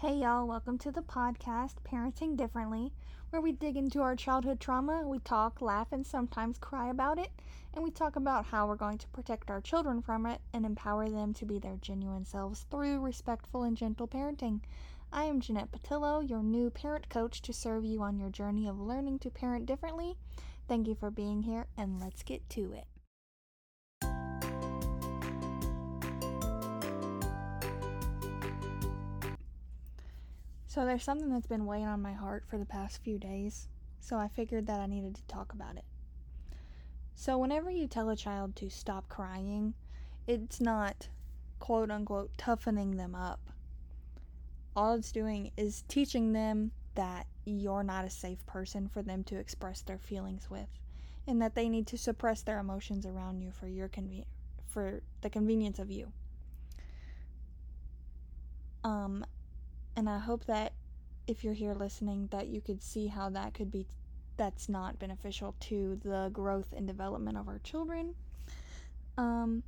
Hey, y'all, welcome to the podcast, Parenting Differently, where we dig into our childhood trauma, we talk, laugh, and sometimes cry about it, and we talk about how we're going to protect our children from it and empower them to be their genuine selves through respectful and gentle parenting. I am Jeanette Patillo, your new parent coach to serve you on your journey of learning to parent differently. Thank you for being here, and let's get to it. So there's something that's been weighing on my heart for the past few days, so I figured that I needed to talk about it. So whenever you tell a child to stop crying, it's not quote unquote toughening them up. All it's doing is teaching them that you're not a safe person for them to express their feelings with and that they need to suppress their emotions around you for your conven- for the convenience of you. Um and I hope that if you're here listening that you could see how that could be that's not beneficial to the growth and development of our children. Um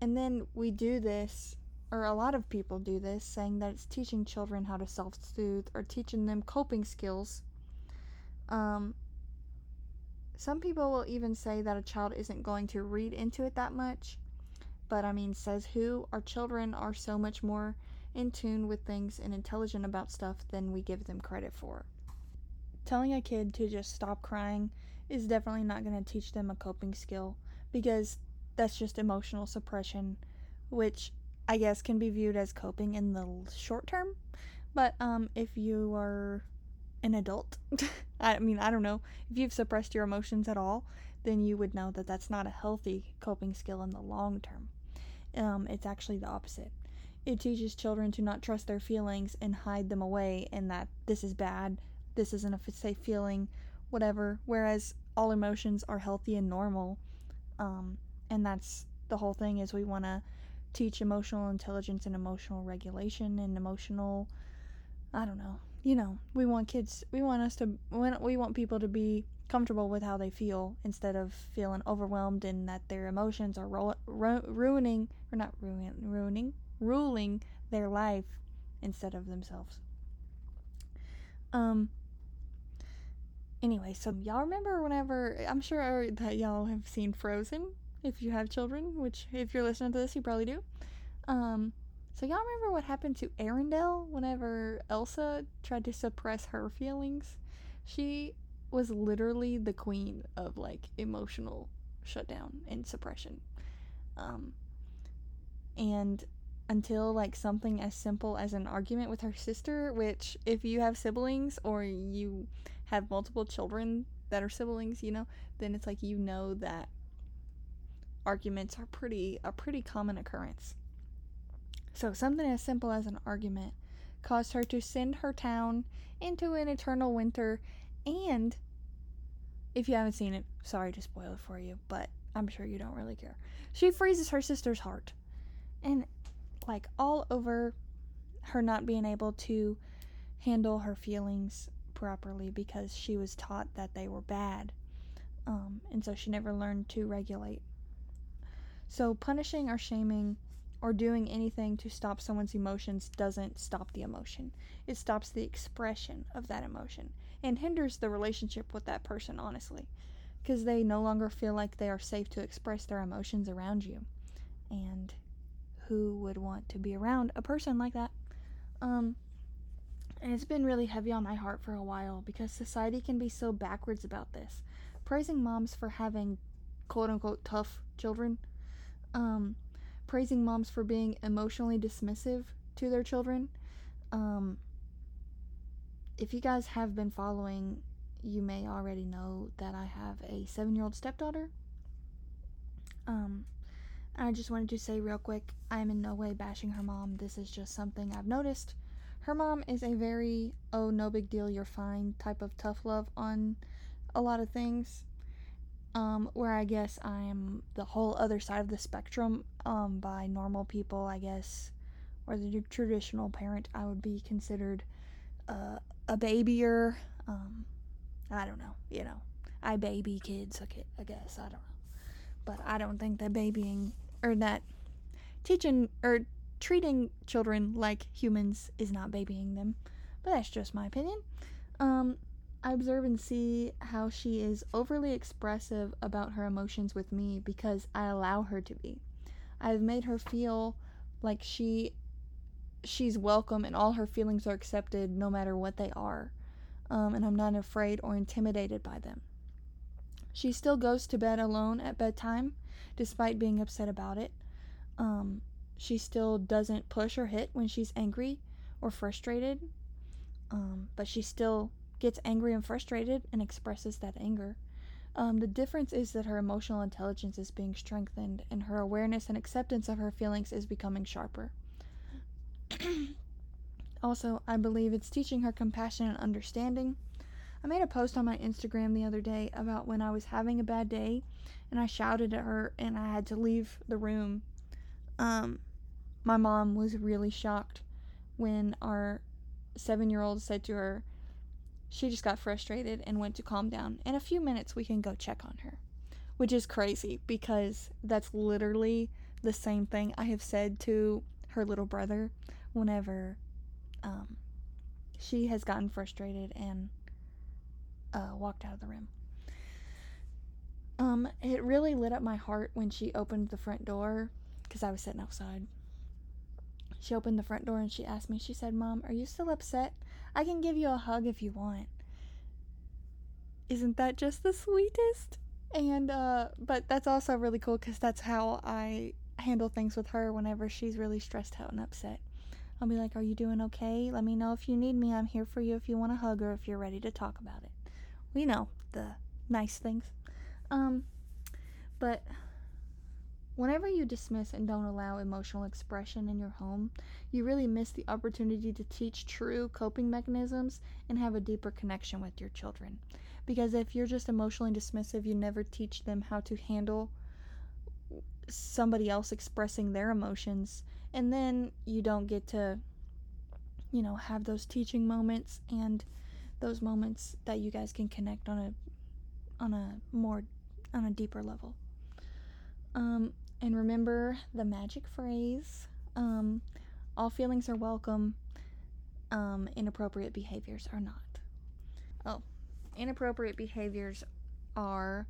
and then we do this or a lot of people do this saying that it's teaching children how to self-soothe or teaching them coping skills. Um some people will even say that a child isn't going to read into it that much. But I mean, says who? Our children are so much more in tune with things and intelligent about stuff than we give them credit for. Telling a kid to just stop crying is definitely not going to teach them a coping skill because that's just emotional suppression, which I guess can be viewed as coping in the short term. But um, if you are an adult, I mean, I don't know, if you've suppressed your emotions at all, then you would know that that's not a healthy coping skill in the long term. Um, it's actually the opposite it teaches children to not trust their feelings and hide them away and that this is bad, this isn't a safe feeling, whatever. Whereas all emotions are healthy and normal. Um, and that's the whole thing is we want to teach emotional intelligence and emotional regulation and emotional I don't know. You know, we want kids we want us to we want people to be comfortable with how they feel instead of feeling overwhelmed and that their emotions are ru- ru- ruining or not ruining ruining ruling their life instead of themselves. Um anyway, so y'all remember whenever I'm sure that y'all have seen Frozen if you have children, which if you're listening to this you probably do. Um so y'all remember what happened to Arendelle whenever Elsa tried to suppress her feelings? She was literally the queen of like emotional shutdown and suppression. Um and until like something as simple as an argument with her sister, which if you have siblings or you have multiple children that are siblings, you know, then it's like you know that arguments are pretty a pretty common occurrence. So something as simple as an argument caused her to send her town into an eternal winter and if you haven't seen it, sorry to spoil it for you, but I'm sure you don't really care. She freezes her sister's heart. And like all over her not being able to handle her feelings properly because she was taught that they were bad. Um, and so she never learned to regulate. So punishing or shaming or doing anything to stop someone's emotions doesn't stop the emotion. It stops the expression of that emotion and hinders the relationship with that person, honestly, because they no longer feel like they are safe to express their emotions around you. And who would want to be around a person like that. Um, and it's been really heavy on my heart for a while because society can be so backwards about this. Praising moms for having quote unquote tough children. Um, praising moms for being emotionally dismissive to their children. Um, if you guys have been following, you may already know that I have a seven year old stepdaughter. Um, I just wanted to say real quick I am in no way bashing her mom. This is just something I've noticed. Her mom is a very, oh, no big deal, you're fine type of tough love on a lot of things. Um, where I guess I am the whole other side of the spectrum um, by normal people, I guess, or the traditional parent, I would be considered uh, a babyer. Um, I don't know, you know. I baby kids, I guess, I don't know. But I don't think that babying or that teaching or treating children like humans is not babying them, but that's just my opinion. Um, I observe and see how she is overly expressive about her emotions with me because I allow her to be. I've made her feel like she she's welcome and all her feelings are accepted no matter what they are. Um, and I'm not afraid or intimidated by them. She still goes to bed alone at bedtime, despite being upset about it. Um, she still doesn't push or hit when she's angry or frustrated, um, but she still gets angry and frustrated and expresses that anger. Um, the difference is that her emotional intelligence is being strengthened and her awareness and acceptance of her feelings is becoming sharper. also, I believe it's teaching her compassion and understanding. I made a post on my Instagram the other day about when I was having a bad day and I shouted at her and I had to leave the room. Um, my mom was really shocked when our seven year old said to her, she just got frustrated and went to calm down. In a few minutes, we can go check on her. Which is crazy because that's literally the same thing I have said to her little brother whenever um, she has gotten frustrated and uh, walked out of the room. Um, it really lit up my heart when she opened the front door because I was sitting outside. She opened the front door and she asked me, she said, Mom, are you still upset? I can give you a hug if you want. Isn't that just the sweetest? And, uh, but that's also really cool because that's how I handle things with her whenever she's really stressed out and upset. I'll be like, Are you doing okay? Let me know if you need me. I'm here for you if you want a hug or if you're ready to talk about it. We know the nice things. Um, but whenever you dismiss and don't allow emotional expression in your home, you really miss the opportunity to teach true coping mechanisms and have a deeper connection with your children. Because if you're just emotionally dismissive, you never teach them how to handle somebody else expressing their emotions and then you don't get to you know have those teaching moments and those moments that you guys can connect on a on a more on a deeper level um and remember the magic phrase um all feelings are welcome um inappropriate behaviors are not oh inappropriate behaviors are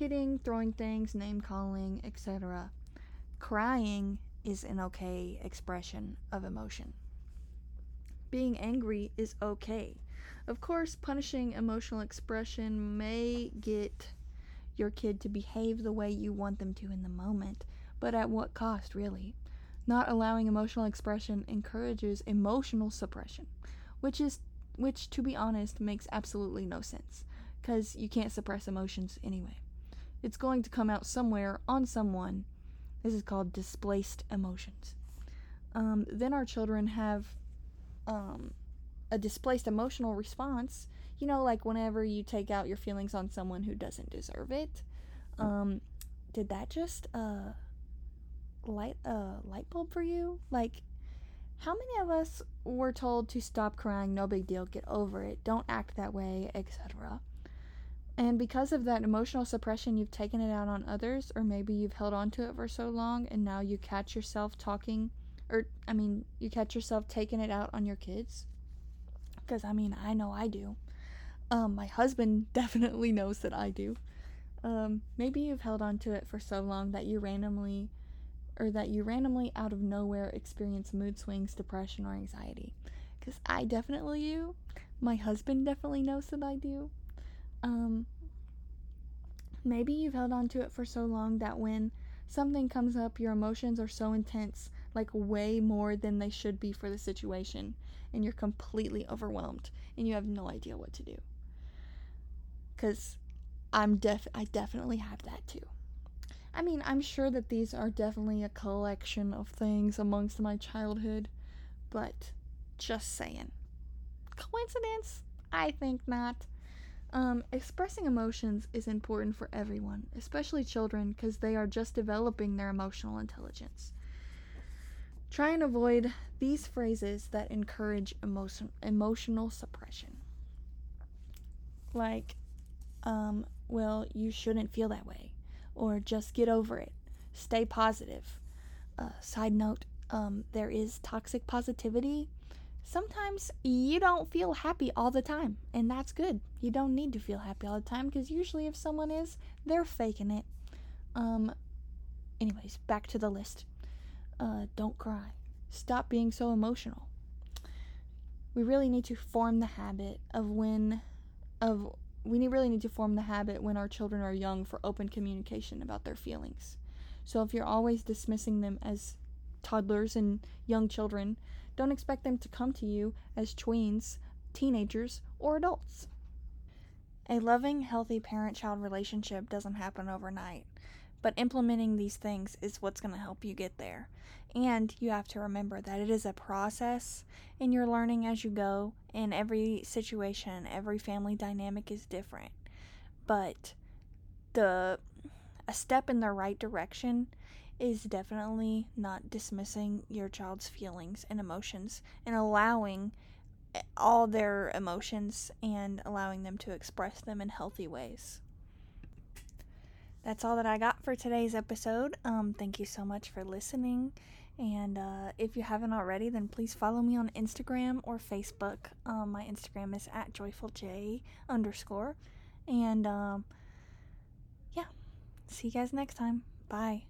hitting, throwing things, name calling, etc. Crying is an okay expression of emotion. Being angry is okay. Of course, punishing emotional expression may get your kid to behave the way you want them to in the moment, but at what cost, really? Not allowing emotional expression encourages emotional suppression, which is which to be honest makes absolutely no sense cuz you can't suppress emotions anyway. It's going to come out somewhere on someone. This is called displaced emotions. Um, then our children have um, a displaced emotional response. You know, like whenever you take out your feelings on someone who doesn't deserve it. Um, did that just uh, light a light bulb for you? Like, how many of us were told to stop crying, no big deal, get over it, don't act that way, etc. And because of that emotional suppression, you've taken it out on others, or maybe you've held on to it for so long and now you catch yourself talking, or I mean, you catch yourself taking it out on your kids. Because I mean, I know I do. Um, my husband definitely knows that I do. Um, maybe you've held on to it for so long that you randomly, or that you randomly out of nowhere experience mood swings, depression, or anxiety. Because I definitely do. My husband definitely knows that I do. Um, maybe you've held on to it for so long that when something comes up, your emotions are so intense, like way more than they should be for the situation, and you're completely overwhelmed and you have no idea what to do. Cuz I'm def I definitely have that too. I mean, I'm sure that these are definitely a collection of things amongst my childhood, but just saying. Coincidence? I think not. Um, expressing emotions is important for everyone, especially children, because they are just developing their emotional intelligence. Try and avoid these phrases that encourage emotion, emotional suppression. Like, um, well, you shouldn't feel that way, or just get over it, stay positive. Uh, side note, um, there is toxic positivity. Sometimes you don't feel happy all the time, and that's good. You don't need to feel happy all the time because usually, if someone is, they're faking it. Um, anyways, back to the list. Uh, don't cry. Stop being so emotional. We really need to form the habit of when, of we need, really need to form the habit when our children are young for open communication about their feelings. So if you're always dismissing them as toddlers and young children, don't expect them to come to you as tweens, teenagers, or adults. A loving, healthy parent child relationship doesn't happen overnight, but implementing these things is what's going to help you get there. And you have to remember that it is a process and you're learning as you go, and every situation, every family dynamic is different. But the a step in the right direction is definitely not dismissing your child's feelings and emotions and allowing eh, all their emotions and allowing them to express them in healthy ways. That's all that I got for today's episode. Um, thank you so much for listening. And uh, if you haven't already, then please follow me on Instagram or Facebook. Um, my Instagram is at joyfulj underscore. And um, yeah, see you guys next time. Bye.